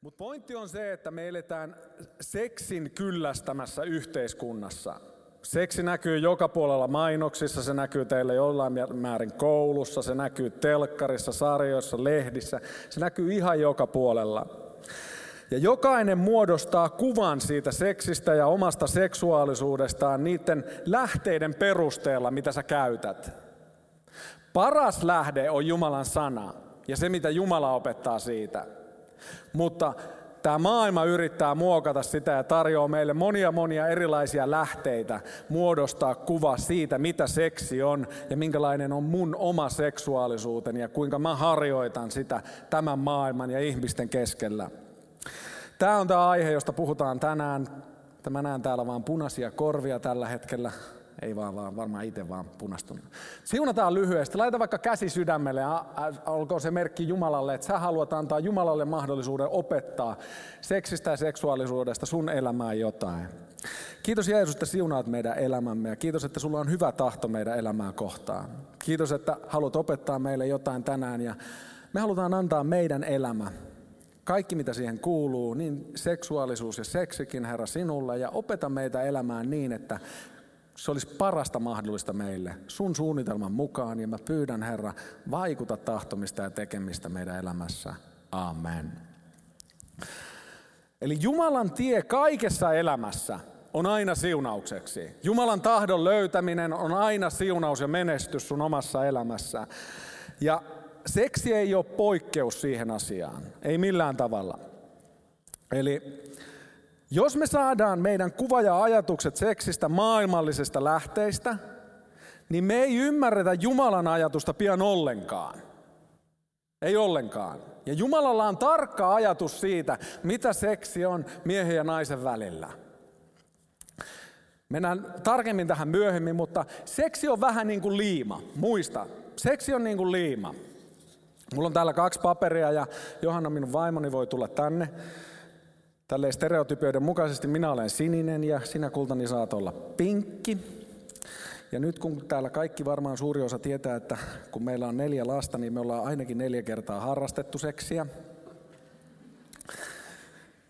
Mutta pointti on se, että me eletään seksin kyllästämässä yhteiskunnassa. Seksi näkyy joka puolella mainoksissa, se näkyy teille jollain määrin koulussa, se näkyy telkkarissa, sarjoissa, lehdissä, se näkyy ihan joka puolella. Ja jokainen muodostaa kuvan siitä seksistä ja omasta seksuaalisuudestaan niiden lähteiden perusteella, mitä sä käytät. Paras lähde on Jumalan sana ja se, mitä Jumala opettaa siitä. Mutta tämä maailma yrittää muokata sitä ja tarjoaa meille monia monia erilaisia lähteitä muodostaa kuva siitä, mitä seksi on ja minkälainen on mun oma seksuaalisuuteni ja kuinka mä harjoitan sitä tämän maailman ja ihmisten keskellä. Tämä on tämä aihe, josta puhutaan tänään. Mä näen täällä vaan punaisia korvia tällä hetkellä. Ei vaan, vaan varmaan itse vaan punastunut. Siunataan lyhyesti. Laita vaikka käsi sydämelle ja olkoon se merkki Jumalalle, että sä haluat antaa Jumalalle mahdollisuuden opettaa seksistä ja seksuaalisuudesta sun elämään jotain. Kiitos Jeesus, että siunaat meidän elämämme ja kiitos, että sulla on hyvä tahto meidän elämää kohtaan. Kiitos, että haluat opettaa meille jotain tänään ja me halutaan antaa meidän elämä kaikki mitä siihen kuuluu, niin seksuaalisuus ja seksikin, Herra, sinulle, ja opeta meitä elämään niin, että se olisi parasta mahdollista meille sun suunnitelman mukaan, ja mä pyydän, Herra, vaikuta tahtomista ja tekemistä meidän elämässä. Amen. Eli Jumalan tie kaikessa elämässä on aina siunaukseksi. Jumalan tahdon löytäminen on aina siunaus ja menestys sun omassa elämässä. Ja seksi ei ole poikkeus siihen asiaan, ei millään tavalla. Eli jos me saadaan meidän kuva ja ajatukset seksistä maailmallisesta lähteistä, niin me ei ymmärretä Jumalan ajatusta pian ollenkaan. Ei ollenkaan. Ja Jumalalla on tarkka ajatus siitä, mitä seksi on miehen ja naisen välillä. Mennään tarkemmin tähän myöhemmin, mutta seksi on vähän niin kuin liima. Muista, seksi on niin kuin liima. Mulla on täällä kaksi paperia ja Johanna, minun vaimoni, voi tulla tänne. Tälleen stereotypioiden mukaisesti minä olen sininen ja sinä kultani saat olla pinkki. Ja nyt kun täällä kaikki varmaan suuri osa tietää, että kun meillä on neljä lasta, niin me ollaan ainakin neljä kertaa harrastettu seksiä.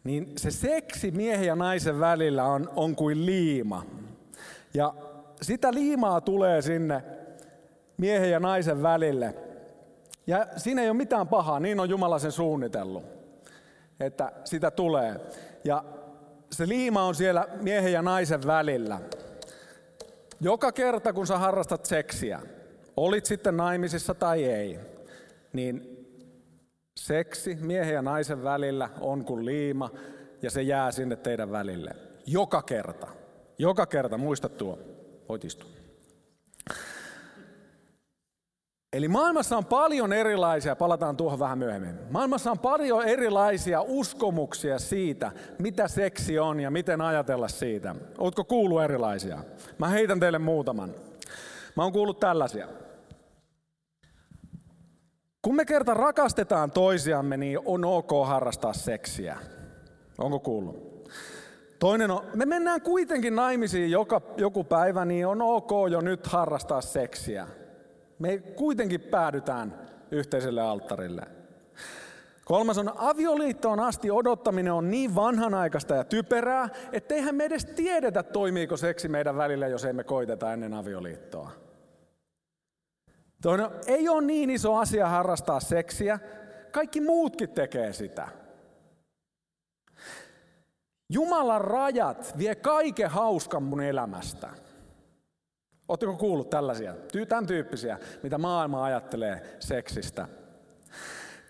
Niin se seksi miehen ja naisen välillä on, on kuin liima. Ja sitä liimaa tulee sinne miehen ja naisen välille – ja siinä ei ole mitään pahaa, niin on Jumala sen suunnitellut, että sitä tulee. Ja se liima on siellä miehen ja naisen välillä. Joka kerta, kun sä harrastat seksiä, olit sitten naimisissa tai ei, niin seksi miehen ja naisen välillä on kuin liima ja se jää sinne teidän välille. Joka kerta. Joka kerta, muista tuo. Voit istua. Eli maailmassa on paljon erilaisia, palataan tuohon vähän myöhemmin. Maailmassa on paljon erilaisia uskomuksia siitä, mitä seksi on ja miten ajatella siitä. Oletko kuullut erilaisia? Mä heitän teille muutaman. Mä oon kuullut tällaisia. Kun me kerta rakastetaan toisiamme, niin on ok harrastaa seksiä. Onko kuullut? Toinen on, me mennään kuitenkin naimisiin joka, joku päivä, niin on ok jo nyt harrastaa seksiä. Me kuitenkin päädytään yhteiselle alttarille. Kolmas on, avioliittoon asti odottaminen on niin vanhanaikaista ja typerää, etteihän me edes tiedetä, toimiiko seksi meidän välillä, jos emme koiteta ennen avioliittoa. Toinen, ei ole niin iso asia harrastaa seksiä, kaikki muutkin tekee sitä. Jumalan rajat vie kaiken hauskan mun elämästä. Oletteko kuullut tällaisia? Tämän tyyppisiä, mitä maailma ajattelee seksistä.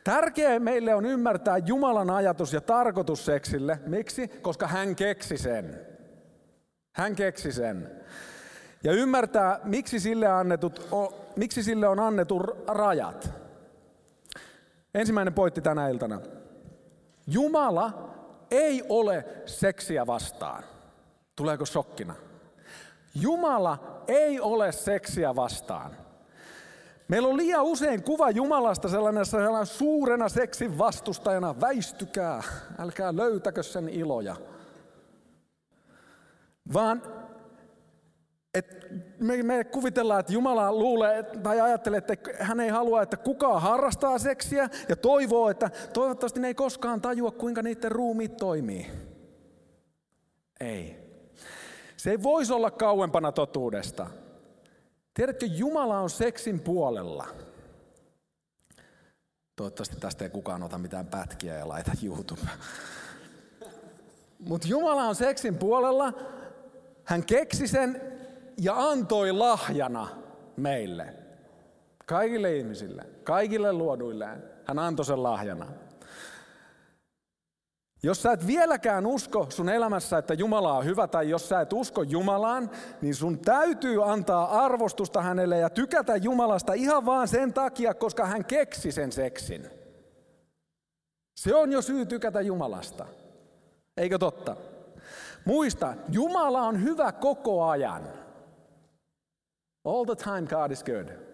Tärkeää meille on ymmärtää Jumalan ajatus ja tarkoitus seksille. Miksi? Koska hän keksi sen. Hän keksi sen. Ja ymmärtää, miksi sille, annetut, miksi sille on annettu rajat. Ensimmäinen pointti tänä iltana. Jumala ei ole seksiä vastaan. Tuleeko shokkina? Jumala ei ole seksiä vastaan. Meillä on liian usein kuva Jumalasta sellainen, sellainen suurena seksin vastustajana. Väistykää, älkää löytäkö sen iloja. Vaan Et me, me kuvitellaan, että Jumala luulee tai ajattelee, että hän ei halua, että kukaan harrastaa seksiä ja toivoo, että toivottavasti ne ei koskaan tajua, kuinka niiden ruumiit toimii. Ei. Se ei voisi olla kauempana totuudesta. Tiedätkö, Jumala on seksin puolella. Toivottavasti tästä ei kukaan ota mitään pätkiä ja laita YouTube. Mutta Jumala on seksin puolella. Hän keksi sen ja antoi lahjana meille. Kaikille ihmisille, kaikille luoduille. Hän antoi sen lahjana. Jos sä et vieläkään usko sun elämässä, että Jumala on hyvä, tai jos sä et usko Jumalaan, niin sun täytyy antaa arvostusta hänelle ja tykätä Jumalasta ihan vaan sen takia, koska hän keksi sen seksin. Se on jo syy tykätä Jumalasta. Eikö totta? Muista, Jumala on hyvä koko ajan. All the time God is good.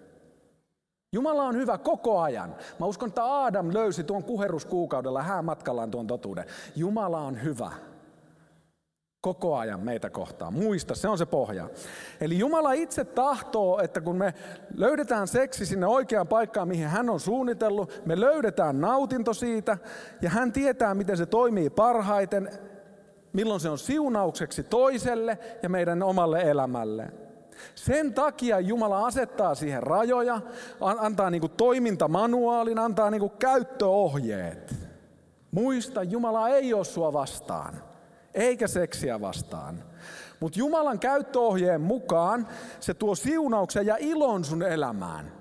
Jumala on hyvä koko ajan. Mä uskon, että Aadam löysi tuon kuheruskuukaudella häämatkallaan tuon totuuden. Jumala on hyvä. Koko ajan meitä kohtaan. Muista, se on se pohja. Eli Jumala itse tahtoo, että kun me löydetään seksi sinne oikeaan paikkaan, mihin hän on suunnitellut, me löydetään nautinto siitä, ja hän tietää, miten se toimii parhaiten, milloin se on siunaukseksi toiselle ja meidän omalle elämälle. Sen takia Jumala asettaa siihen rajoja, antaa niin kuin toimintamanuaalin, antaa niin kuin käyttöohjeet. Muista, Jumala ei ole sua vastaan, eikä seksiä vastaan. Mutta Jumalan käyttöohjeen mukaan se tuo siunauksen ja ilon sun elämään.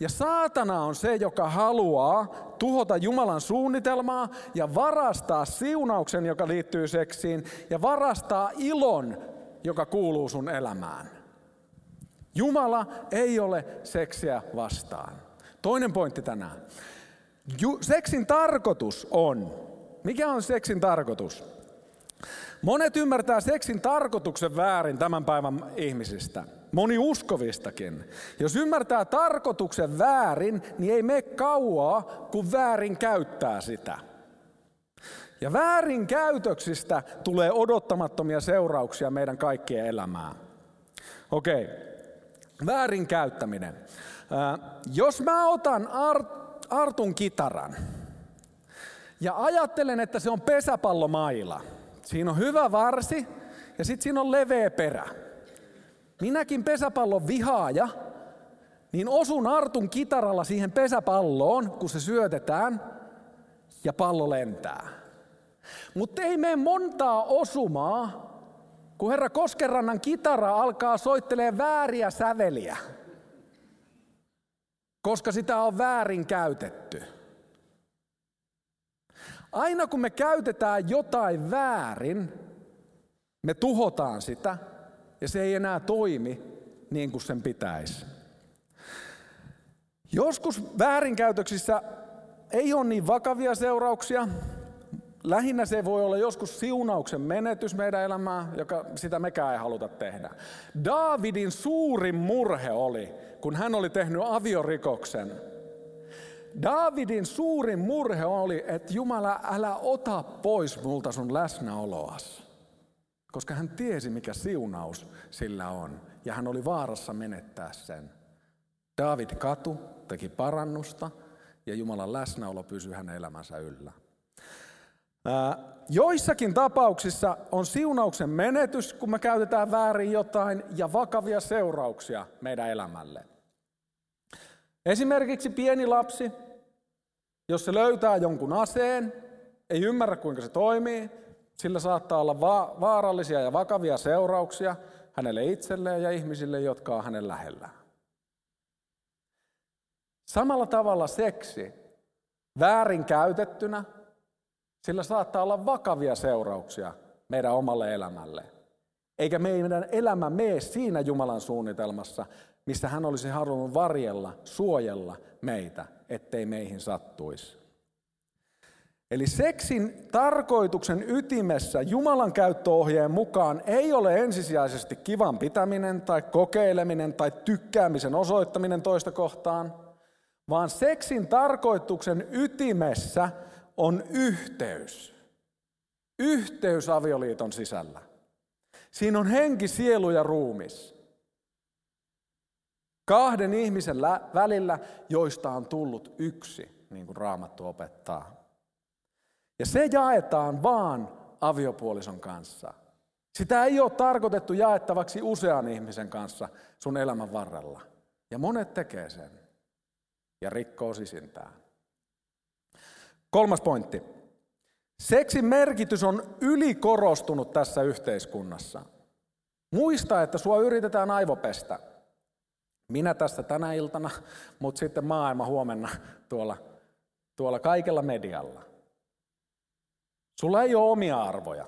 Ja saatana on se, joka haluaa tuhota Jumalan suunnitelmaa ja varastaa siunauksen, joka liittyy seksiin, ja varastaa ilon, joka kuuluu sun elämään. Jumala ei ole seksiä vastaan. Toinen pointti tänään. Ju- seksin tarkoitus on, mikä on seksin tarkoitus? Monet ymmärtää seksin tarkoituksen väärin tämän päivän ihmisistä. Moni uskovistakin. Jos ymmärtää tarkoituksen väärin, niin ei mene kauaa, kun väärin käyttää sitä. Ja väärinkäytöksistä tulee odottamattomia seurauksia meidän kaikkien elämään. Okei, väärinkäyttäminen. Jos mä otan Artun kitaran ja ajattelen, että se on pesäpallomaila. Siinä on hyvä varsi ja sitten siinä on leveä perä. Minäkin pesäpallon vihaaja, niin osun Artun kitaralla siihen pesäpalloon, kun se syötetään ja pallo lentää. Mutta ei mene montaa osumaa, kun herra Koskerannan kitara alkaa soittelee vääriä säveliä, koska sitä on väärin käytetty. Aina kun me käytetään jotain väärin, me tuhotaan sitä ja se ei enää toimi niin kuin sen pitäisi. Joskus väärinkäytöksissä ei ole niin vakavia seurauksia, Lähinnä se voi olla joskus siunauksen menetys meidän elämään, joka sitä mekään ei haluta tehdä. Daavidin suurin murhe oli, kun hän oli tehnyt aviorikoksen. Daavidin suurin murhe oli, että Jumala, älä ota pois multa sun läsnäoloas. Koska hän tiesi, mikä siunaus sillä on. Ja hän oli vaarassa menettää sen. David katu, teki parannusta ja Jumalan läsnäolo pysyi hänen elämänsä yllä. Joissakin tapauksissa on siunauksen menetys, kun me käytetään väärin jotain, ja vakavia seurauksia meidän elämälle. Esimerkiksi pieni lapsi, jos se löytää jonkun aseen, ei ymmärrä kuinka se toimii, sillä saattaa olla va- vaarallisia ja vakavia seurauksia hänelle itselleen ja ihmisille, jotka on hänen lähellään. Samalla tavalla seksi väärin käytettynä sillä saattaa olla vakavia seurauksia meidän omalle elämälle. Eikä meidän elämä mene siinä Jumalan suunnitelmassa, missä hän olisi halunnut varjella, suojella meitä, ettei meihin sattuisi. Eli seksin tarkoituksen ytimessä Jumalan käyttöohjeen mukaan ei ole ensisijaisesti kivan pitäminen tai kokeileminen tai tykkäämisen osoittaminen toista kohtaan, vaan seksin tarkoituksen ytimessä on yhteys. Yhteys avioliiton sisällä. Siinä on henki, sielu ja ruumis. Kahden ihmisen välillä, joista on tullut yksi, niin kuin Raamattu opettaa. Ja se jaetaan vaan aviopuolison kanssa. Sitä ei ole tarkoitettu jaettavaksi usean ihmisen kanssa sun elämän varrella. Ja monet tekee sen ja rikkoo sisintään. Kolmas pointti. Seksin merkitys on ylikorostunut tässä yhteiskunnassa. Muista, että sua yritetään aivopestä. Minä tässä tänä iltana, mutta sitten maailma huomenna tuolla, tuolla kaikella medialla. Sulla ei ole omia arvoja.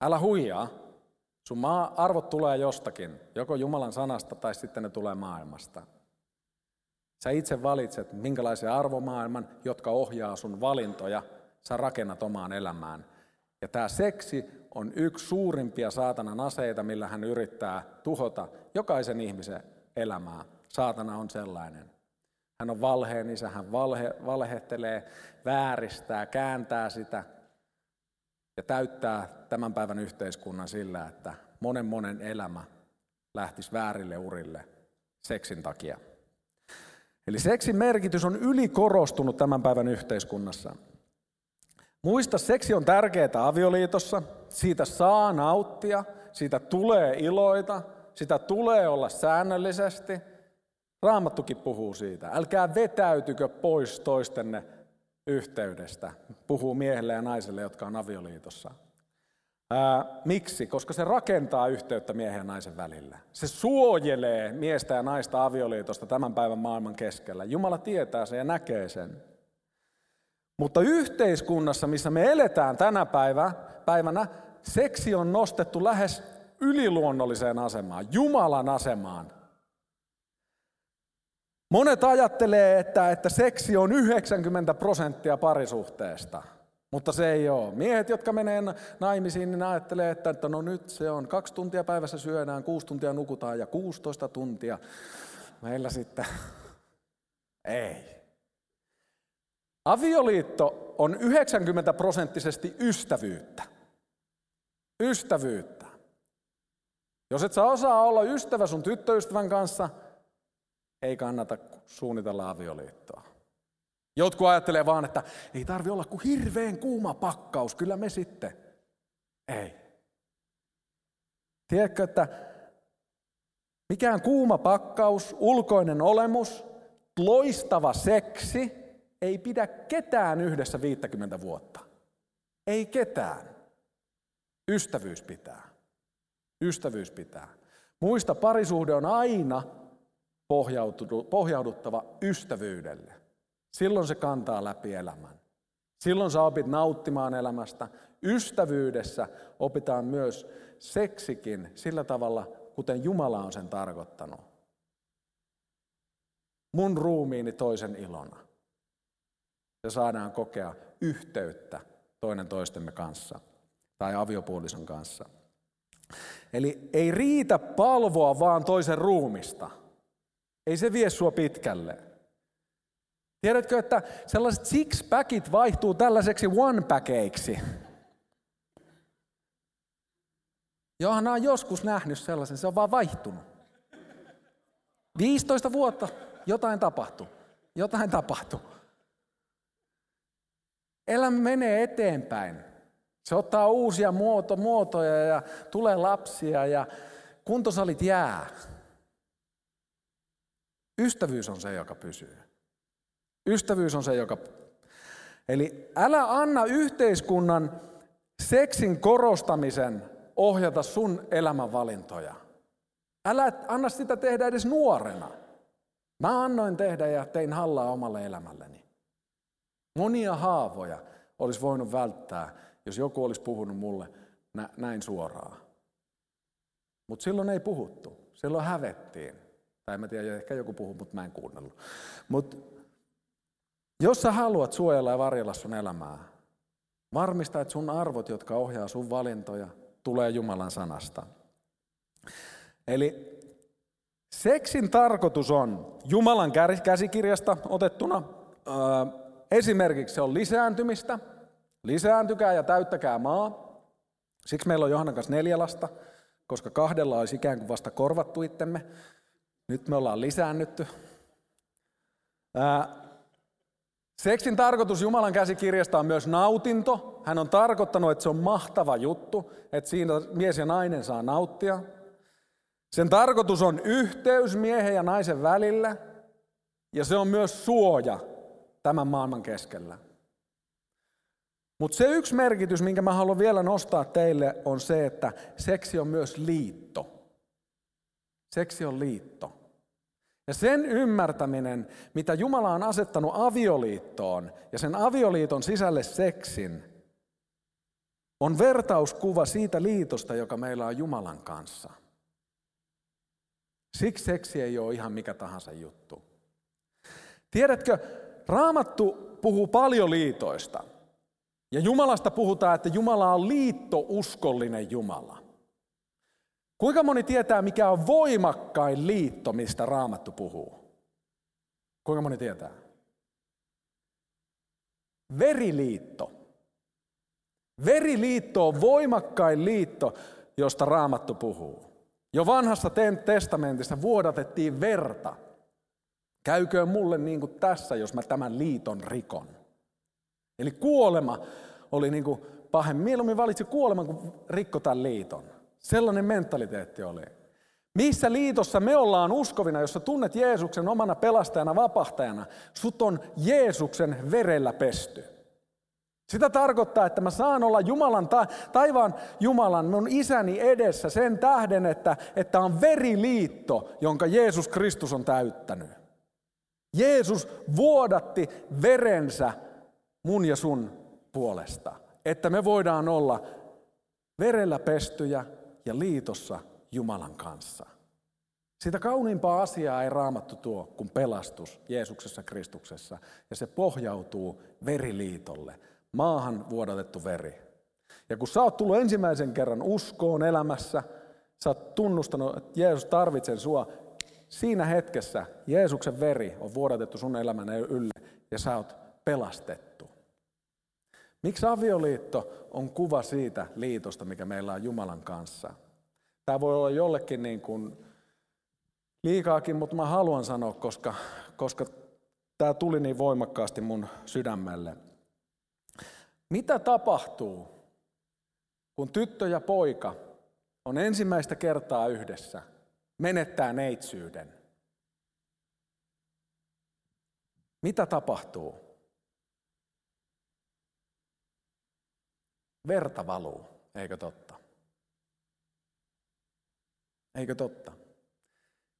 Älä huijaa. Sun maa arvot tulee jostakin, joko Jumalan sanasta tai sitten ne tulee maailmasta. Sä itse valitset, minkälaisen arvomaailman, jotka ohjaa sun valintoja, sä rakennat omaan elämään. Ja tämä seksi on yksi suurimpia saatanan aseita, millä hän yrittää tuhota jokaisen ihmisen elämää. Saatana on sellainen. Hän on valheen isä, hän valhe, valhehtelee, vääristää, kääntää sitä ja täyttää tämän päivän yhteiskunnan sillä, että monen monen elämä lähtisi väärille urille seksin takia. Eli seksin merkitys on ylikorostunut tämän päivän yhteiskunnassa. Muista, seksi on tärkeää avioliitossa, siitä saa nauttia, siitä tulee iloita, sitä tulee olla säännöllisesti. Raamattukin puhuu siitä. Älkää vetäytykö pois toistenne yhteydestä, puhuu miehelle ja naiselle, jotka on avioliitossa. Ää, miksi? Koska se rakentaa yhteyttä miehen ja naisen välillä. Se suojelee miestä ja naista avioliitosta tämän päivän maailman keskellä. Jumala tietää sen ja näkee sen. Mutta yhteiskunnassa, missä me eletään tänä päivä, päivänä, seksi on nostettu lähes yliluonnolliseen asemaan, Jumalan asemaan. Monet ajattelee, että, että seksi on 90 prosenttia parisuhteesta, mutta se ei ole. Miehet, jotka menee naimisiin, niin ajattelee, että, että no nyt se on kaksi tuntia päivässä syödään, kuusi tuntia nukutaan ja 16 tuntia. Meillä sitten ei. Avioliitto on 90 prosenttisesti ystävyyttä. Ystävyyttä. Jos et sä osaa olla ystävä sun tyttöystävän kanssa, ei kannata suunnitella avioliittoa. Jotkut ajattelee vaan, että ei tarvi olla kuin hirveän kuuma pakkaus, kyllä me sitten. Ei. Tiedätkö, että mikään kuuma pakkaus, ulkoinen olemus, loistava seksi ei pidä ketään yhdessä 50 vuotta. Ei ketään. Ystävyys pitää. Ystävyys pitää. Muista, parisuhde on aina pohjauduttava ystävyydelle. Silloin se kantaa läpi elämän. Silloin sä opit nauttimaan elämästä. Ystävyydessä opitaan myös seksikin sillä tavalla, kuten Jumala on sen tarkoittanut. Mun ruumiini toisen ilona. Ja saadaan kokea yhteyttä toinen toistemme kanssa tai aviopuolison kanssa. Eli ei riitä palvoa vaan toisen ruumista. Ei se vie sua pitkälle. Tiedätkö, että sellaiset six-packit vaihtuu tällaiseksi one-packeiksi? Johanna on joskus nähnyt sellaisen, se on vaan vaihtunut. 15 vuotta jotain tapahtui. Jotain tapahtui. Elämä menee eteenpäin. Se ottaa uusia muoto, muotoja ja tulee lapsia ja kuntosalit jää. Ystävyys on se, joka pysyy. Ystävyys on se, joka... Eli älä anna yhteiskunnan seksin korostamisen ohjata sun elämänvalintoja. Älä anna sitä tehdä edes nuorena. Mä annoin tehdä ja tein hallaa omalle elämälleni. Monia haavoja olisi voinut välttää, jos joku olisi puhunut mulle näin suoraan. Mutta silloin ei puhuttu. Silloin hävettiin. Tai mä tiedä, ehkä joku puhuu, mutta mä en kuunnellut. Mutta jos sä haluat suojella ja varjella sun elämää, varmista, että sun arvot, jotka ohjaa sun valintoja, tulee Jumalan sanasta. Eli seksin tarkoitus on Jumalan käsikirjasta otettuna. Esimerkiksi se on lisääntymistä, Lisääntykää ja täyttäkää maa. Siksi meillä on Johannan kanssa neljä lasta, koska kahdella olisi ikään kuin vasta korvattu itsemme. Nyt me ollaan lisäännytty. Ää, seksin tarkoitus Jumalan käsikirjasta on myös nautinto. Hän on tarkoittanut, että se on mahtava juttu, että siinä mies ja nainen saa nauttia. Sen tarkoitus on yhteys miehen ja naisen välillä, ja se on myös suoja tämän maailman keskellä. Mutta se yksi merkitys, minkä mä haluan vielä nostaa teille, on se, että seksi on myös liitto. Seksi on liitto. Ja sen ymmärtäminen, mitä Jumala on asettanut avioliittoon ja sen avioliiton sisälle seksin, on vertauskuva siitä liitosta, joka meillä on Jumalan kanssa. Siksi seksi ei ole ihan mikä tahansa juttu. Tiedätkö, Raamattu puhuu paljon liitoista. Ja Jumalasta puhutaan, että Jumala on liittouskollinen Jumala. Kuinka moni tietää, mikä on voimakkain liitto, mistä Raamattu puhuu? Kuinka moni tietää? Veriliitto. Veriliitto on voimakkain liitto, josta Raamattu puhuu. Jo vanhassa testamentissa vuodatettiin verta. Käyköön mulle niin kuin tässä, jos mä tämän liiton rikon. Eli kuolema oli niin kuin pahen. Mieluummin valitsi kuoleman, kun rikko tämän liiton. Sellainen mentaliteetti oli. Missä liitossa me ollaan uskovina, jos sä tunnet Jeesuksen omana pelastajana, vapahtajana, sut on Jeesuksen verellä pesty. Sitä tarkoittaa, että mä saan olla Jumalan, ta- taivaan Jumalan, mun isäni edessä sen tähden, että, että on veriliitto, jonka Jeesus Kristus on täyttänyt. Jeesus vuodatti verensä mun ja sun puolesta, että me voidaan olla verellä pestyjä ja liitossa Jumalan kanssa. Sitä kauniimpaa asiaa ei raamattu tuo kuin pelastus Jeesuksessa Kristuksessa, ja se pohjautuu veriliitolle, maahan vuodatettu veri. Ja kun sä oot tullut ensimmäisen kerran uskoon elämässä, sä oot tunnustanut, että Jeesus tarvitsee sua, siinä hetkessä Jeesuksen veri on vuodatettu sun elämän ylle ja sä oot pelastettu. Miksi avioliitto on kuva siitä liitosta, mikä meillä on Jumalan kanssa? Tämä voi olla jollekin niin kuin liikaakin, mutta mä haluan sanoa, koska, koska tämä tuli niin voimakkaasti mun sydämelle. Mitä tapahtuu, kun tyttö ja poika on ensimmäistä kertaa yhdessä, menettää neitsyyden? Mitä tapahtuu? Verta valuu, eikö totta? Eikö totta?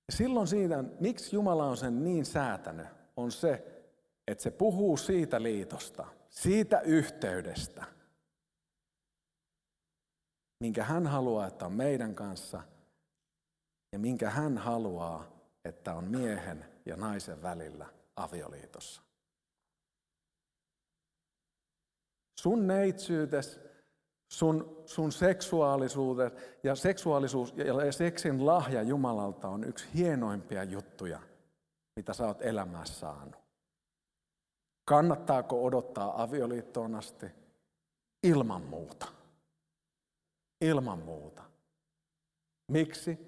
Ja silloin siitä, miksi Jumala on sen niin säätänyt, on se, että se puhuu siitä liitosta, siitä yhteydestä, minkä hän haluaa, että on meidän kanssa, ja minkä hän haluaa, että on miehen ja naisen välillä avioliitossa. Sun neitsyytes Sun, sun seksuaalisuudet ja seksuaalisuus ja seksin lahja Jumalalta on yksi hienoimpia juttuja, mitä sä oot elämässä saanut. Kannattaako odottaa avioliittoon asti? Ilman muuta. Ilman muuta. Miksi?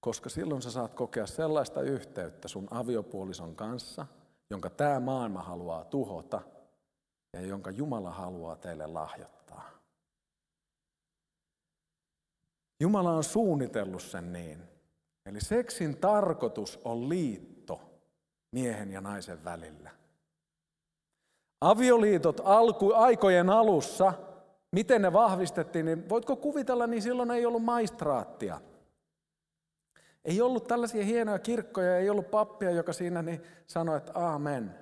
Koska silloin sä saat kokea sellaista yhteyttä sun aviopuolison kanssa, jonka tämä maailma haluaa tuhota ja jonka Jumala haluaa teille lahjoittaa. Jumala on suunnitellut sen niin. Eli seksin tarkoitus on liitto miehen ja naisen välillä. Avioliitot alku, aikojen alussa, miten ne vahvistettiin, niin voitko kuvitella, niin silloin ei ollut maistraattia. Ei ollut tällaisia hienoja kirkkoja, ei ollut pappia, joka siinä niin sanoi, että aamen.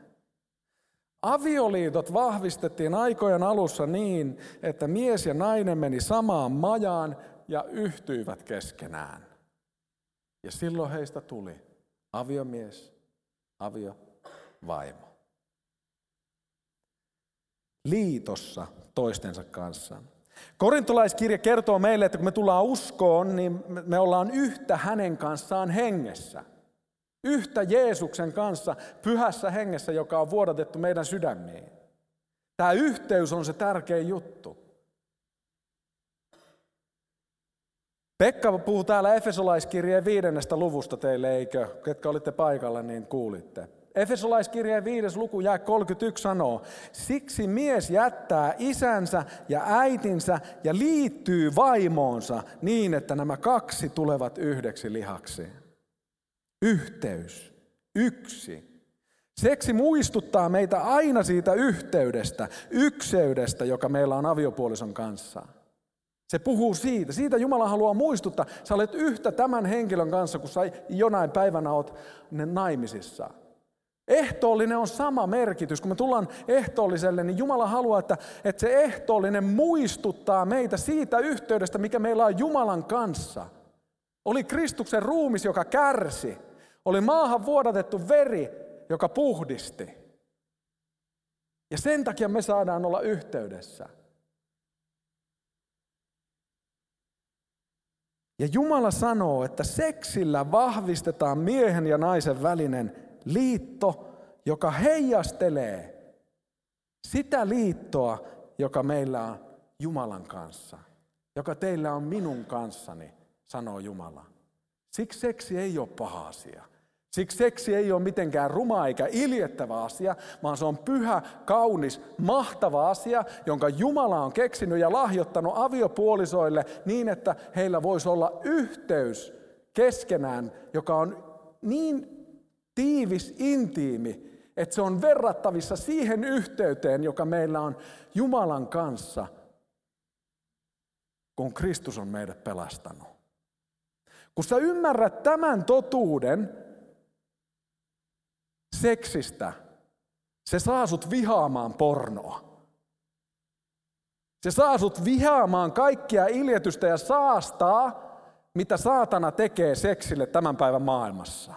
Avioliitot vahvistettiin aikojen alussa niin, että mies ja nainen meni samaan majaan, ja yhtyivät keskenään. Ja silloin heistä tuli aviomies, aviovaimo. Liitossa toistensa kanssa. Korintolaiskirja kertoo meille, että kun me tullaan uskoon, niin me ollaan yhtä hänen kanssaan hengessä. Yhtä Jeesuksen kanssa pyhässä hengessä, joka on vuodatettu meidän sydämiin. Tämä yhteys on se tärkein juttu. Pekka puhuu täällä Efesolaiskirjeen viidennestä luvusta teille, eikö? Ketkä olitte paikalla, niin kuulitte. Efesolaiskirjeen viides luku jää 31 sanoo, siksi mies jättää isänsä ja äitinsä ja liittyy vaimoonsa niin, että nämä kaksi tulevat yhdeksi lihaksi. Yhteys, yksi. Seksi muistuttaa meitä aina siitä yhteydestä, ykseydestä, joka meillä on aviopuolison kanssa. Se puhuu siitä. Siitä Jumala haluaa muistuttaa. Sä olet yhtä tämän henkilön kanssa, kun sä jonain päivänä oot naimisissa. Ehtoollinen on sama merkitys. Kun me tullaan ehtoolliselle, niin Jumala haluaa, että, että se ehtoollinen muistuttaa meitä siitä yhteydestä, mikä meillä on Jumalan kanssa. Oli Kristuksen ruumis, joka kärsi. Oli maahan vuodatettu veri, joka puhdisti. Ja sen takia me saadaan olla yhteydessä. Ja Jumala sanoo, että seksillä vahvistetaan miehen ja naisen välinen liitto, joka heijastelee sitä liittoa, joka meillä on Jumalan kanssa, joka teillä on minun kanssani, sanoo Jumala. Siksi seksi ei ole paha asia. Siksi seksi ei ole mitenkään ruma eikä iljettävä asia, vaan se on pyhä, kaunis, mahtava asia, jonka Jumala on keksinyt ja lahjoittanut aviopuolisoille niin, että heillä voisi olla yhteys keskenään, joka on niin tiivis, intiimi, että se on verrattavissa siihen yhteyteen, joka meillä on Jumalan kanssa, kun Kristus on meidät pelastanut. Kun sä ymmärrät tämän totuuden, seksistä, se saa sut vihaamaan pornoa. Se saa sut vihaamaan kaikkia iljetystä ja saastaa, mitä saatana tekee seksille tämän päivän maailmassa.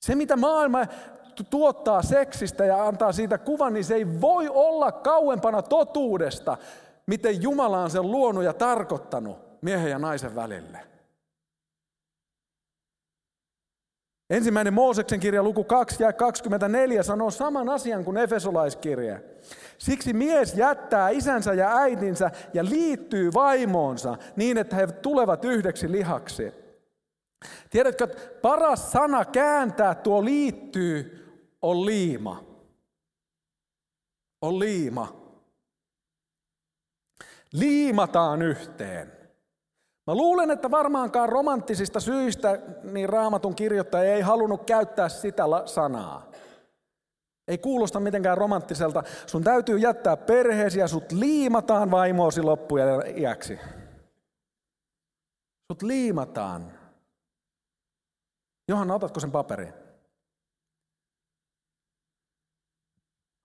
Se, mitä maailma tuottaa seksistä ja antaa siitä kuvan, niin se ei voi olla kauempana totuudesta, miten Jumala on sen luonut ja tarkoittanut miehen ja naisen välille. Ensimmäinen Mooseksen kirja luku 2 ja 24 sanoo saman asian kuin Efesolaiskirja. Siksi mies jättää isänsä ja äitinsä ja liittyy vaimoonsa niin, että he tulevat yhdeksi lihaksi. Tiedätkö, että paras sana kääntää tuo liittyy on liima. On liima. Liimataan yhteen. Mä luulen, että varmaankaan romanttisista syistä niin raamatun kirjoittaja ei halunnut käyttää sitä sanaa. Ei kuulosta mitenkään romanttiselta. Sun täytyy jättää perheesi ja sut liimataan vaimoosi loppuja iäksi. Sut liimataan. Johanna, otatko sen paperi?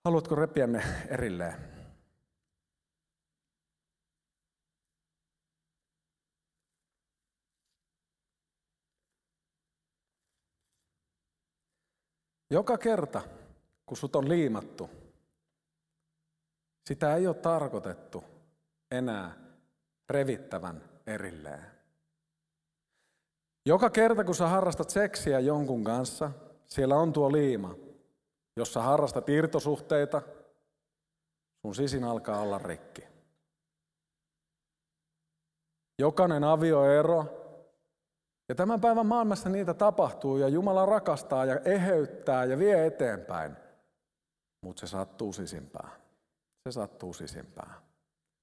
Haluatko repiä ne erilleen? Joka kerta, kun sut on liimattu, sitä ei ole tarkoitettu enää revittävän erilleen. Joka kerta, kun sä harrastat seksiä jonkun kanssa, siellä on tuo liima. Jos sä harrastat irtosuhteita, sun sisin alkaa olla rikki. Jokainen avioero ja tämän päivän maailmassa niitä tapahtuu ja Jumala rakastaa ja eheyttää ja vie eteenpäin. Mutta se sattuu sisimpään. Se sattuu sisimpään.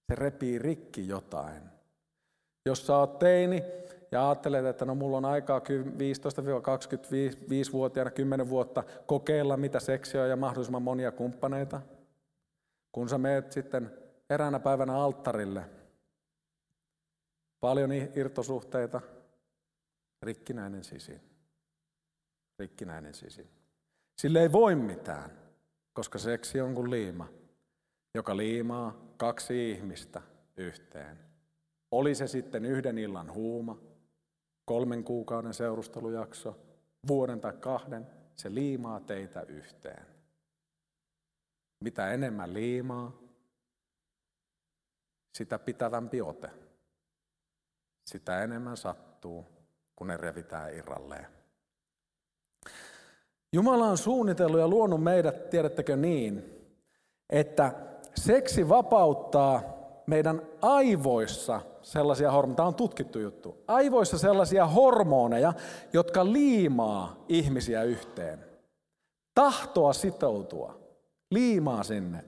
Se repii rikki jotain. Jos sä oot teini ja ajattelet, että no mulla on aikaa 15-25-vuotiaana 10 vuotta kokeilla mitä seksiä ja mahdollisimman monia kumppaneita. Kun sä meet sitten eräänä päivänä alttarille, paljon irtosuhteita, Rikkinäinen sisin. Rikkinäinen sisin. Sille ei voi mitään, koska seksi on kuin liima, joka liimaa kaksi ihmistä yhteen. Oli se sitten yhden illan huuma, kolmen kuukauden seurustelujakso, vuoden tai kahden, se liimaa teitä yhteen. Mitä enemmän liimaa, sitä pitävämpi ote. Sitä enemmän sattuu kun ne revitään irralleen. Jumala on suunnitellut ja luonut meidät, tiedättekö niin, että seksi vapauttaa meidän aivoissa sellaisia hormoneja, tämä on tutkittu juttu, aivoissa sellaisia hormoneja, jotka liimaa ihmisiä yhteen. Tahtoa sitoutua, liimaa sinne.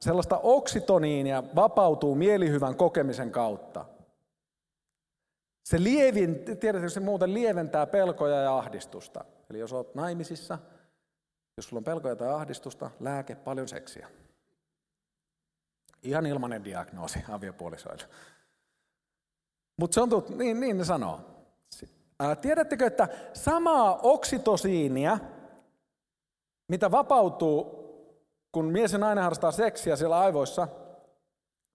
sellaista oksitoniinia vapautuu mielihyvän kokemisen kautta. Se lievin, tiedätkö, se muuten lieventää pelkoja ja ahdistusta. Eli jos olet naimisissa, jos sulla on pelkoja tai ahdistusta, lääke, paljon seksiä. Ihan ilmainen diagnoosi aviopuolisoille. Mutta se on tullut, niin, niin ne sanoo. Tiedättekö, että samaa oksitosiinia, mitä vapautuu, kun mies ja nainen harrastaa seksiä siellä aivoissa,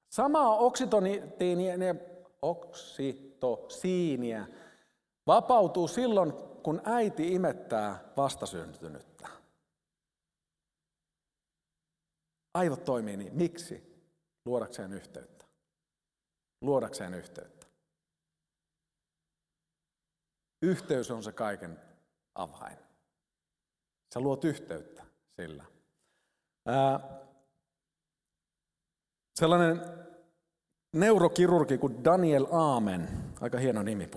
samaa oksitoniinia, oksitosiinia vapautuu silloin, kun äiti imettää vastasyntynyttä. Aivot toimii niin. Miksi? luodakseen yhteyttä. Luodakseen yhteyttä. Yhteys on se kaiken avain. Sä luot yhteyttä sillä. Ää, sellainen neurokirurgi kuin Daniel Aamen, aika hieno nimi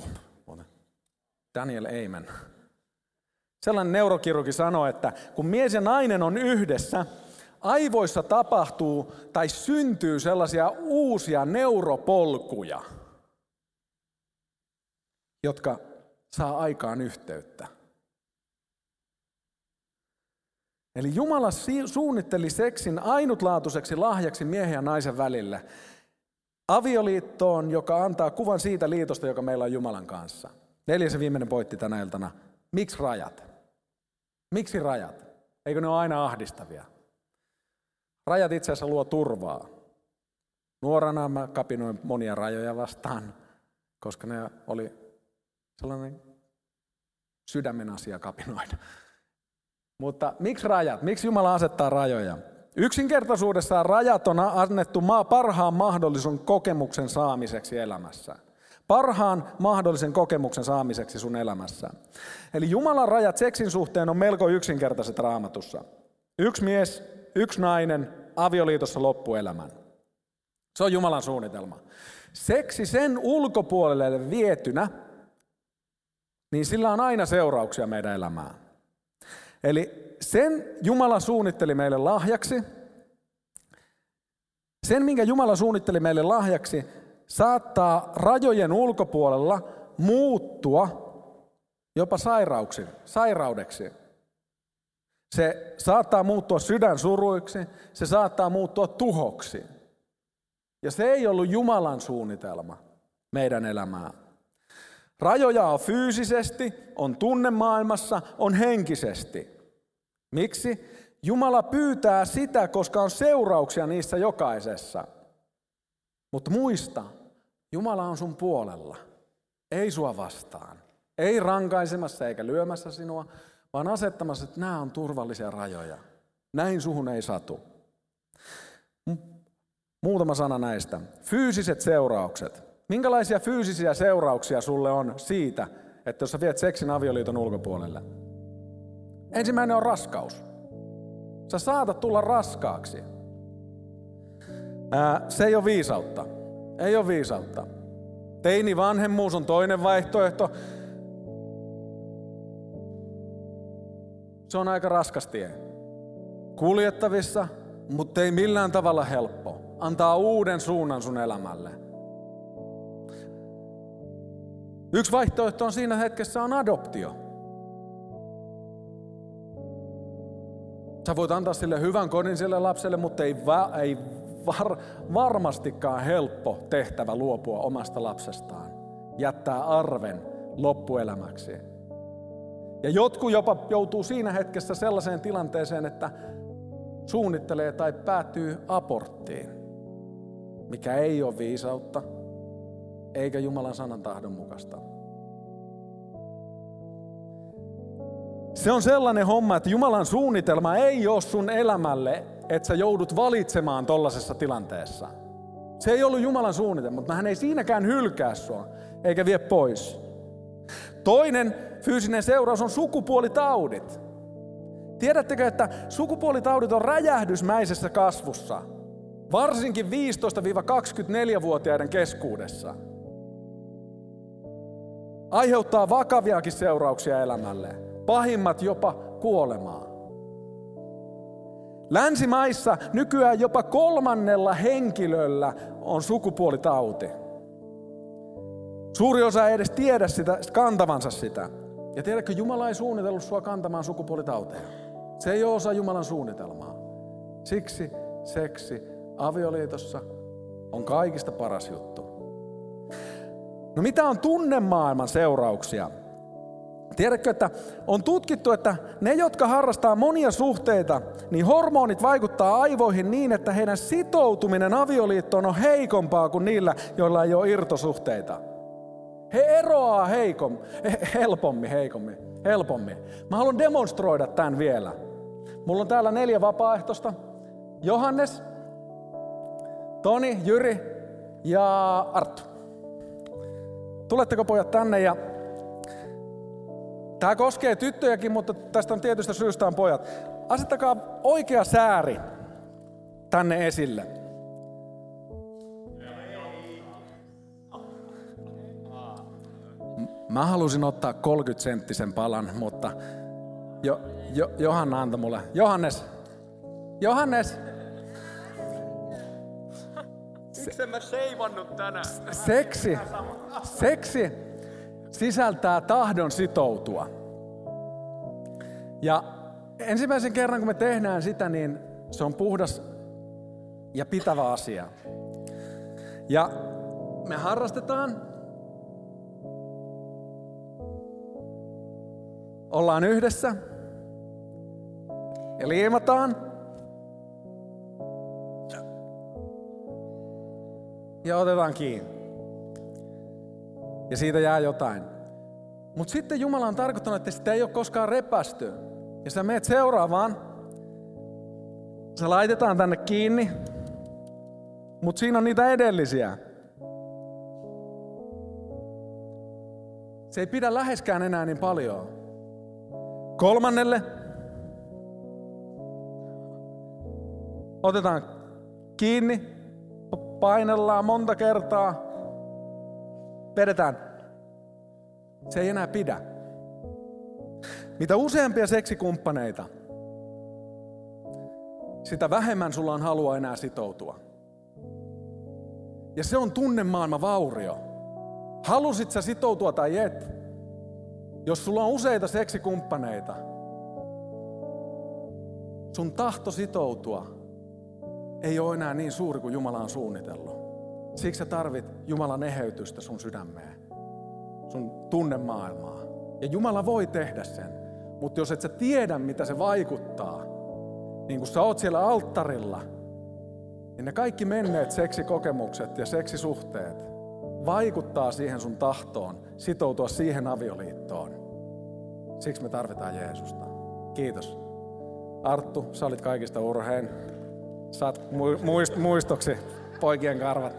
Daniel Aamen. Sellainen neurokirurgi sanoi, että kun mies ja nainen on yhdessä, aivoissa tapahtuu tai syntyy sellaisia uusia neuropolkuja, jotka saa aikaan yhteyttä. Eli Jumala suunnitteli seksin ainutlaatuiseksi lahjaksi miehen ja naisen välille. Avioliittoon, joka antaa kuvan siitä liitosta, joka meillä on Jumalan kanssa. Neljäs ja viimeinen pointti tänä iltana. Miksi rajat? Miksi rajat? Eikö ne ole aina ahdistavia? Rajat itse asiassa luo turvaa. Nuorana mä kapinoin monia rajoja vastaan, koska ne oli sellainen sydämen asia kapinoida. Mutta miksi rajat? Miksi Jumala asettaa rajoja? Yksinkertaisuudessaan rajat on annettu parhaan mahdollisen kokemuksen saamiseksi elämässä. Parhaan mahdollisen kokemuksen saamiseksi sun elämässä. Eli Jumalan rajat seksin suhteen on melko yksinkertaiset raamatussa. Yksi mies, yksi nainen, avioliitossa loppuelämän. Se on Jumalan suunnitelma. Seksi sen ulkopuolelle vietynä, niin sillä on aina seurauksia meidän elämään. Eli sen Jumala suunnitteli meille lahjaksi, sen minkä Jumala suunnitteli meille lahjaksi, saattaa rajojen ulkopuolella muuttua jopa sairauksi, sairaudeksi. Se saattaa muuttua sydänsuruiksi, se saattaa muuttua tuhoksi. Ja se ei ollut Jumalan suunnitelma meidän elämään. Rajoja on fyysisesti, on tunnemaailmassa, on henkisesti. Miksi? Jumala pyytää sitä, koska on seurauksia niissä jokaisessa. Mutta muista, Jumala on sun puolella, ei sua vastaan. Ei rankaisemassa eikä lyömässä sinua, vaan asettamassa, että nämä on turvallisia rajoja. Näin suhun ei satu. Muutama sana näistä. Fyysiset seuraukset. Minkälaisia fyysisiä seurauksia sulle on siitä, että jos sä viet seksin avioliiton ulkopuolelle? Ensimmäinen on raskaus. Sä saatat tulla raskaaksi. Ää, se ei ole viisautta. Ei ole viisautta. Teini vanhemmuus on toinen vaihtoehto. Se on aika raskas tie. Kuljettavissa, mutta ei millään tavalla helppo. Antaa uuden suunnan sun elämälle. Yksi vaihtoehto on siinä hetkessä on adoptio. Sä voit antaa sille hyvän kodin sille lapselle, mutta ei, va- ei var- varmastikaan helppo tehtävä luopua omasta lapsestaan. Jättää arven loppuelämäksi. Ja jotkut jopa joutuu siinä hetkessä sellaiseen tilanteeseen, että suunnittelee tai päätyy aborttiin, mikä ei ole viisautta, eikä Jumalan sanan tahdon mukaista. Se on sellainen homma, että Jumalan suunnitelma ei ole sun elämälle, että sä joudut valitsemaan tollaisessa tilanteessa. Se ei ollut Jumalan suunnitelma, mutta hän ei siinäkään hylkää sua, eikä vie pois. Toinen fyysinen seuraus on sukupuolitaudit. Tiedättekö, että sukupuolitaudit on räjähdysmäisessä kasvussa? varsinkin 15-24-vuotiaiden keskuudessa, aiheuttaa vakaviakin seurauksia elämälle, pahimmat jopa kuolemaa. Länsimaissa nykyään jopa kolmannella henkilöllä on sukupuolitauti. Suuri osa ei edes tiedä sitä, kantavansa sitä. Ja tiedätkö, Jumala ei suunnitellut sua kantamaan sukupuolitauteja. Se ei ole osa Jumalan suunnitelmaa. Siksi seksi avioliitossa on kaikista paras juttu. No mitä on tunnemaailman seurauksia? Tiedätkö, että on tutkittu, että ne, jotka harrastaa monia suhteita, niin hormonit vaikuttaa aivoihin niin, että heidän sitoutuminen avioliittoon on heikompaa kuin niillä, joilla ei ole irtosuhteita. He eroaa heikom, helpommin, heikommin, helpommin. Mä haluan demonstroida tämän vielä. Mulla on täällä neljä vapaaehtoista. Johannes, Toni, Jyri ja Arttu. Tuletteko pojat tänne ja Tämä koskee tyttöjäkin, mutta tästä on tietystä syystä on pojat. Asettakaa oikea sääri tänne esille. Mä halusin ottaa 30 senttisen palan, mutta jo, jo, Johanna antoi mulle. Johannes, Johannes. Miksi en mä seivannut tänään? Seksi, seksi sisältää tahdon sitoutua. Ja ensimmäisen kerran, kun me tehdään sitä, niin se on puhdas ja pitävä asia. Ja me harrastetaan. Ollaan yhdessä. Ja liimataan. Ja otetaan kiinni ja siitä jää jotain. Mutta sitten Jumala on tarkoittanut, että sitä ei ole koskaan repästy. Ja sä meet seuraavaan, se laitetaan tänne kiinni, mutta siinä on niitä edellisiä. Se ei pidä läheskään enää niin paljon. Kolmannelle otetaan kiinni, painellaan monta kertaa, vedetään. Se ei enää pidä. Mitä useampia seksikumppaneita, sitä vähemmän sulla on halua enää sitoutua. Ja se on tunnemaailma vaurio. Halusit sä sitoutua tai et? Jos sulla on useita seksikumppaneita, sun tahto sitoutua ei ole enää niin suuri kuin Jumala on suunnitellut. Siksi sä tarvit Jumalan eheytystä sun sydämeen, sun tunnemaailmaa. Ja Jumala voi tehdä sen, mutta jos et sä tiedä, mitä se vaikuttaa, niin kun sä oot siellä alttarilla, niin ne kaikki menneet seksikokemukset ja seksisuhteet vaikuttaa siihen sun tahtoon sitoutua siihen avioliittoon. Siksi me tarvitaan Jeesusta. Kiitos. Arttu, sä olit kaikista urheen. Saat muistoksi poikien karvat.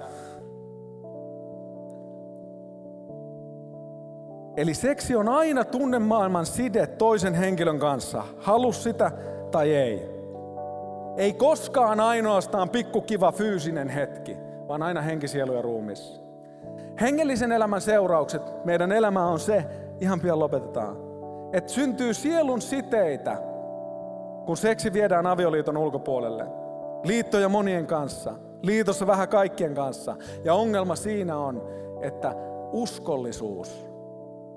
Eli seksi on aina tunnemaailman side toisen henkilön kanssa, halus sitä tai ei. Ei koskaan ainoastaan pikkukiva fyysinen hetki, vaan aina henki, sielu ja ruumis. Hengellisen elämän seuraukset, meidän elämä on se, ihan pian lopetetaan, että syntyy sielun siteitä, kun seksi viedään avioliiton ulkopuolelle. Liittoja monien kanssa, liitossa vähän kaikkien kanssa. Ja ongelma siinä on, että uskollisuus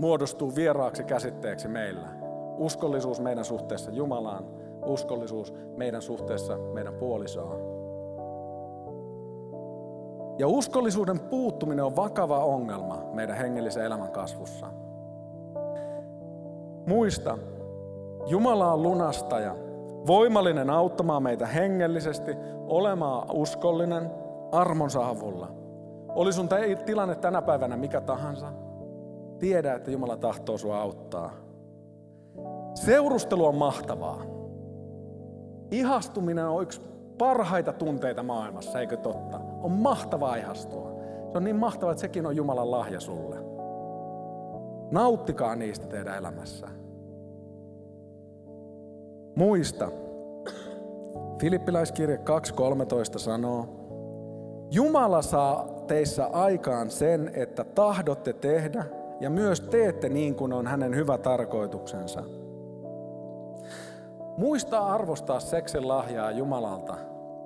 muodostuu vieraaksi käsitteeksi meillä. Uskollisuus meidän suhteessa Jumalaan, uskollisuus meidän suhteessa meidän puolisoon. Ja uskollisuuden puuttuminen on vakava ongelma meidän hengellisen elämän kasvussa. Muista, Jumala on lunastaja, voimallinen auttamaan meitä hengellisesti, olemaan uskollinen armonsa avulla. Oli sun tilanne tänä päivänä mikä tahansa, Tiedä, että Jumala tahtoo sua auttaa. Seurustelu on mahtavaa. Ihastuminen on yksi parhaita tunteita maailmassa, eikö totta? On mahtavaa ihastua. Se on niin mahtavaa, että sekin on Jumalan lahja sulle. Nauttikaa niistä teidän elämässä. Muista, Filippiläiskirje 2.13 sanoo, Jumala saa teissä aikaan sen, että tahdotte tehdä ja myös teette niin kuin on hänen hyvä tarkoituksensa. Muista arvostaa seksin lahjaa Jumalalta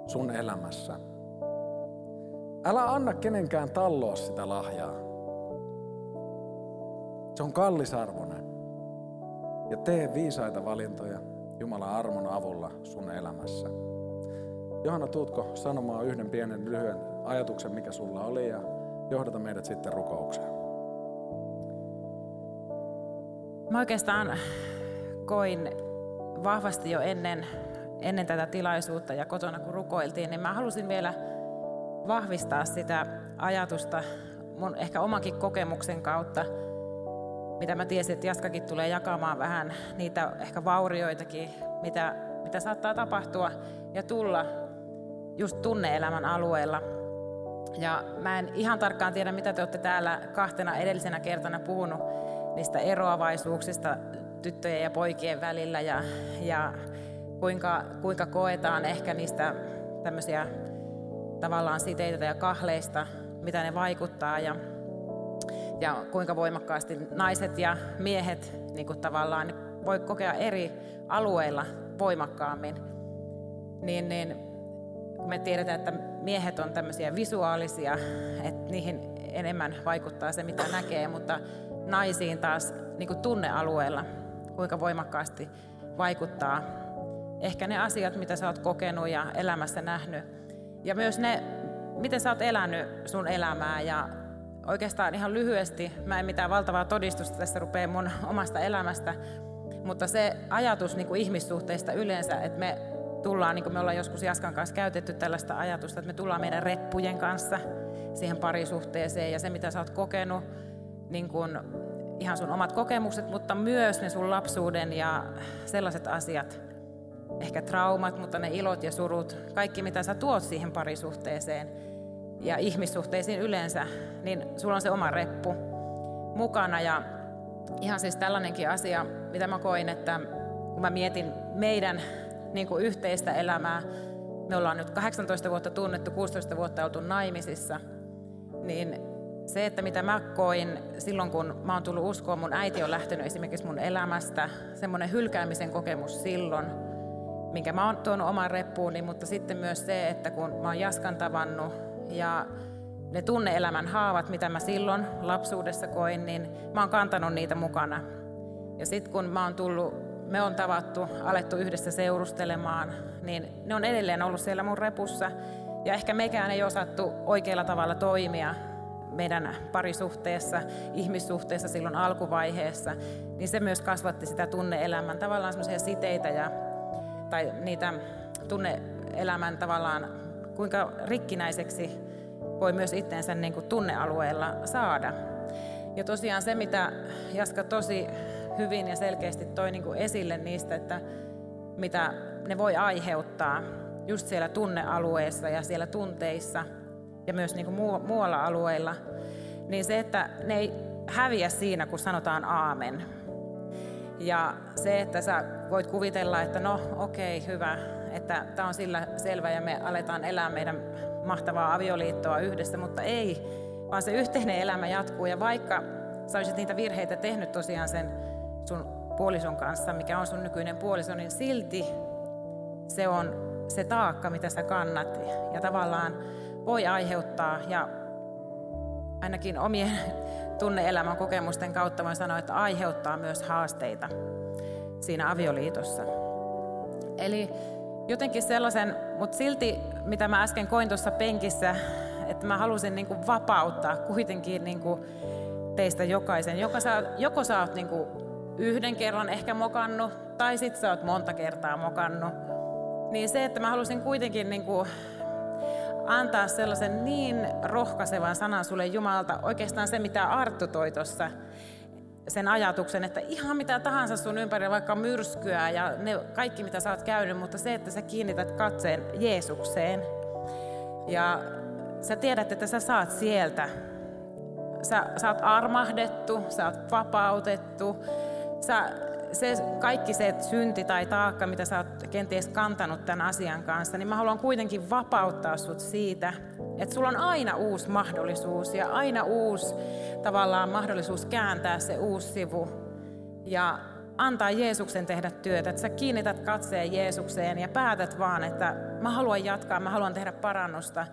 sun elämässä. Älä anna kenenkään talloa sitä lahjaa. Se on kallisarvoinen. Ja tee viisaita valintoja Jumalan armon avulla sun elämässä. Johanna, tuutko sanomaan yhden pienen lyhyen ajatuksen, mikä sulla oli, ja johdata meidät sitten rukoukseen. Mä oikeastaan koin vahvasti jo ennen, ennen tätä tilaisuutta ja kotona kun rukoiltiin, niin mä halusin vielä vahvistaa sitä ajatusta mun ehkä omankin kokemuksen kautta, mitä mä tiesin, että Jaskakin tulee jakamaan vähän niitä ehkä vaurioitakin, mitä, mitä saattaa tapahtua ja tulla just tunneelämän alueella. Ja mä en ihan tarkkaan tiedä, mitä te olette täällä kahtena edellisenä kertana puhunut niistä eroavaisuuksista tyttöjen ja poikien välillä ja, ja kuinka, kuinka koetaan ehkä niistä tämmöisiä tavallaan siteitä ja kahleista, mitä ne vaikuttaa ja, ja kuinka voimakkaasti naiset ja miehet niin kuin tavallaan voi kokea eri alueilla voimakkaammin. Niin, niin kun me tiedetään, että miehet on tämmöisiä visuaalisia, että niihin enemmän vaikuttaa se, mitä näkee, mutta naisiin taas niin kuin tunnealueella, kuinka voimakkaasti vaikuttaa ehkä ne asiat, mitä sä oot kokenut ja elämässä nähnyt. Ja myös ne, miten sä oot elänyt sun elämää ja oikeastaan ihan lyhyesti, mä en mitään valtavaa todistusta tässä rupea mun omasta elämästä, mutta se ajatus niin kuin ihmissuhteista yleensä, että me tullaan, niin kuin me ollaan joskus Jaskan kanssa käytetty tällaista ajatusta, että me tullaan meidän reppujen kanssa siihen parisuhteeseen ja se, mitä sä oot kokenut, niin kuin ihan sun omat kokemukset, mutta myös ne sun lapsuuden ja sellaiset asiat, ehkä traumat, mutta ne ilot ja surut, kaikki mitä sä tuot siihen parisuhteeseen ja ihmissuhteisiin yleensä, niin sulla on se oma reppu mukana ja ihan siis tällainenkin asia, mitä mä koin, että kun mä mietin meidän niin kuin yhteistä elämää. Me ollaan nyt 18 vuotta tunnettu, 16 vuotta oltu naimisissa. Niin se, että mitä mä koin silloin, kun mä oon tullut uskoon, mun äiti on lähtenyt esimerkiksi mun elämästä, semmoinen hylkäämisen kokemus silloin, minkä mä oon tuonut oman reppuuni, mutta sitten myös se, että kun mä oon Jaskan tavannut ja ne tunneelämän haavat, mitä mä silloin lapsuudessa koin, niin mä oon kantanut niitä mukana. Ja sitten kun mä oon tullut me on tavattu, alettu yhdessä seurustelemaan, niin ne on edelleen ollut siellä mun repussa. Ja ehkä mekään ei osattu oikealla tavalla toimia meidän parisuhteessa, ihmissuhteessa silloin alkuvaiheessa, niin se myös kasvatti sitä tunneelämän tavallaan semmoisia siteitä ja, tai niitä tunneelämän tavallaan, kuinka rikkinäiseksi voi myös itteensä niin kuin tunnealueella saada. Ja tosiaan se, mitä Jaska tosi hyvin ja selkeästi toi niin kuin esille niistä, että mitä ne voi aiheuttaa just siellä tunnealueessa ja siellä tunteissa ja myös niin kuin muualla alueilla, niin se, että ne ei häviä siinä, kun sanotaan aamen. Ja se, että sä voit kuvitella, että no okei, okay, hyvä, että tämä on sillä selvä ja me aletaan elää meidän mahtavaa avioliittoa yhdessä, mutta ei, vaan se yhteinen elämä jatkuu ja vaikka sä olisit niitä virheitä tehnyt tosiaan sen sun puolison kanssa, mikä on sun nykyinen puoliso, niin silti se on se taakka, mitä sä kannat ja tavallaan voi aiheuttaa ja ainakin omien tunneelämän kokemusten kautta voin sanoa, että aiheuttaa myös haasteita siinä avioliitossa. Eli jotenkin sellaisen, mutta silti mitä mä äsken koin tuossa penkissä, että mä halusin niin kuin vapauttaa kuitenkin niin kuin teistä jokaisen. Joko sä, joko sä oot niin kuin yhden kerran ehkä mokannut, tai sitten sä oot monta kertaa mokannut. Niin se, että mä halusin kuitenkin niin kuin antaa sellaisen niin rohkaisevan sanan sulle Jumalalta, oikeastaan se mitä Arttu toi tuossa, sen ajatuksen, että ihan mitä tahansa sun ympärillä, vaikka myrskyä ja ne kaikki mitä sä oot käynyt, mutta se, että sä kiinnität katseen Jeesukseen ja sä tiedät, että sä saat sieltä. Sä, sä oot armahdettu, sä oot vapautettu, sä, se, kaikki se synti tai taakka, mitä sä oot kenties kantanut tämän asian kanssa, niin mä haluan kuitenkin vapauttaa sut siitä Että sulla on aina uusi mahdollisuus ja aina uusi tavallaan mahdollisuus kääntää se uusi sivu ja antaa Jeesuksen tehdä työtä. Että sä kiinnität katseen Jeesukseen ja päätät vaan, että mä haluan jatkaa, mä haluan tehdä parannusta,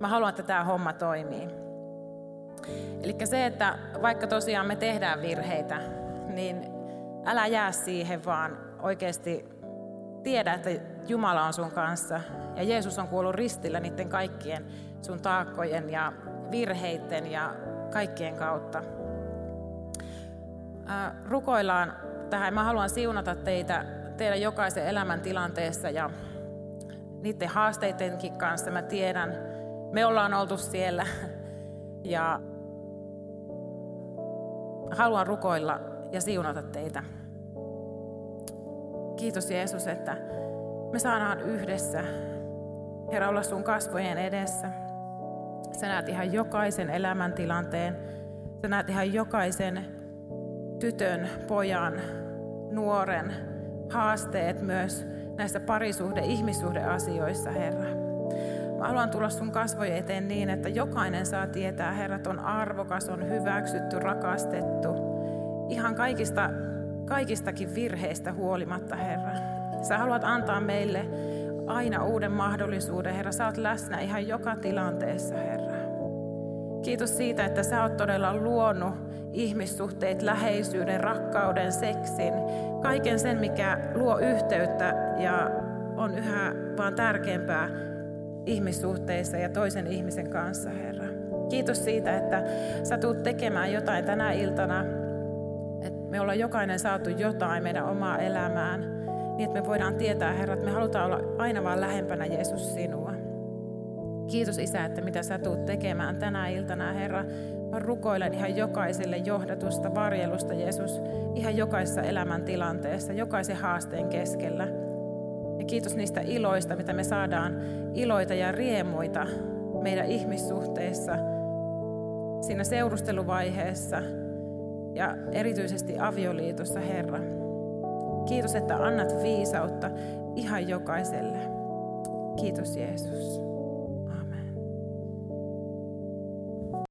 mä haluan, että tämä homma toimii. Eli se, että vaikka tosiaan me tehdään virheitä, niin älä jää siihen, vaan oikeasti tiedä, että Jumala on sun kanssa ja Jeesus on kuollut ristillä niiden kaikkien sun taakkojen ja virheiden ja kaikkien kautta. rukoillaan tähän. Mä haluan siunata teitä teidän jokaisen elämäntilanteessa ja niiden haasteidenkin kanssa. Mä tiedän, me ollaan oltu siellä ja haluan rukoilla ja siunata teitä. Kiitos Jeesus, että me saadaan yhdessä, Herra, olla sun kasvojen edessä. Sä näet ihan jokaisen elämäntilanteen. Sä näet ihan jokaisen tytön, pojan, nuoren haasteet myös näissä parisuhde-, ihmissuhdeasioissa, Herra. Mä haluan tulla sun kasvojen eteen niin, että jokainen saa tietää, Herra, on arvokas, on hyväksytty, rakastettu. Ihan kaikista, kaikistakin virheistä huolimatta, Herra. Sä haluat antaa meille aina uuden mahdollisuuden, Herra. Sä oot läsnä ihan joka tilanteessa, Herra. Kiitos siitä, että sä oot todella luonut ihmissuhteet, läheisyyden, rakkauden, seksin, kaiken sen, mikä luo yhteyttä ja on yhä vaan tärkeämpää ihmissuhteissa ja toisen ihmisen kanssa, Herra. Kiitos siitä, että sä tulet tekemään jotain tänä iltana, me ollaan jokainen saatu jotain meidän omaa elämään, niin että me voidaan tietää, Herra, että me halutaan olla aina vaan lähempänä Jeesus sinua. Kiitos Isä, että mitä sä tulet tekemään tänä iltana, Herra. Mä rukoilen ihan jokaiselle johdatusta, varjelusta, Jeesus, ihan jokaisessa elämäntilanteessa, jokaisen haasteen keskellä. Ja kiitos niistä iloista, mitä me saadaan, iloita ja riemuita meidän ihmissuhteissa, siinä seurusteluvaiheessa ja erityisesti avioliitossa, Herra. Kiitos, että annat viisautta ihan jokaiselle. Kiitos Jeesus.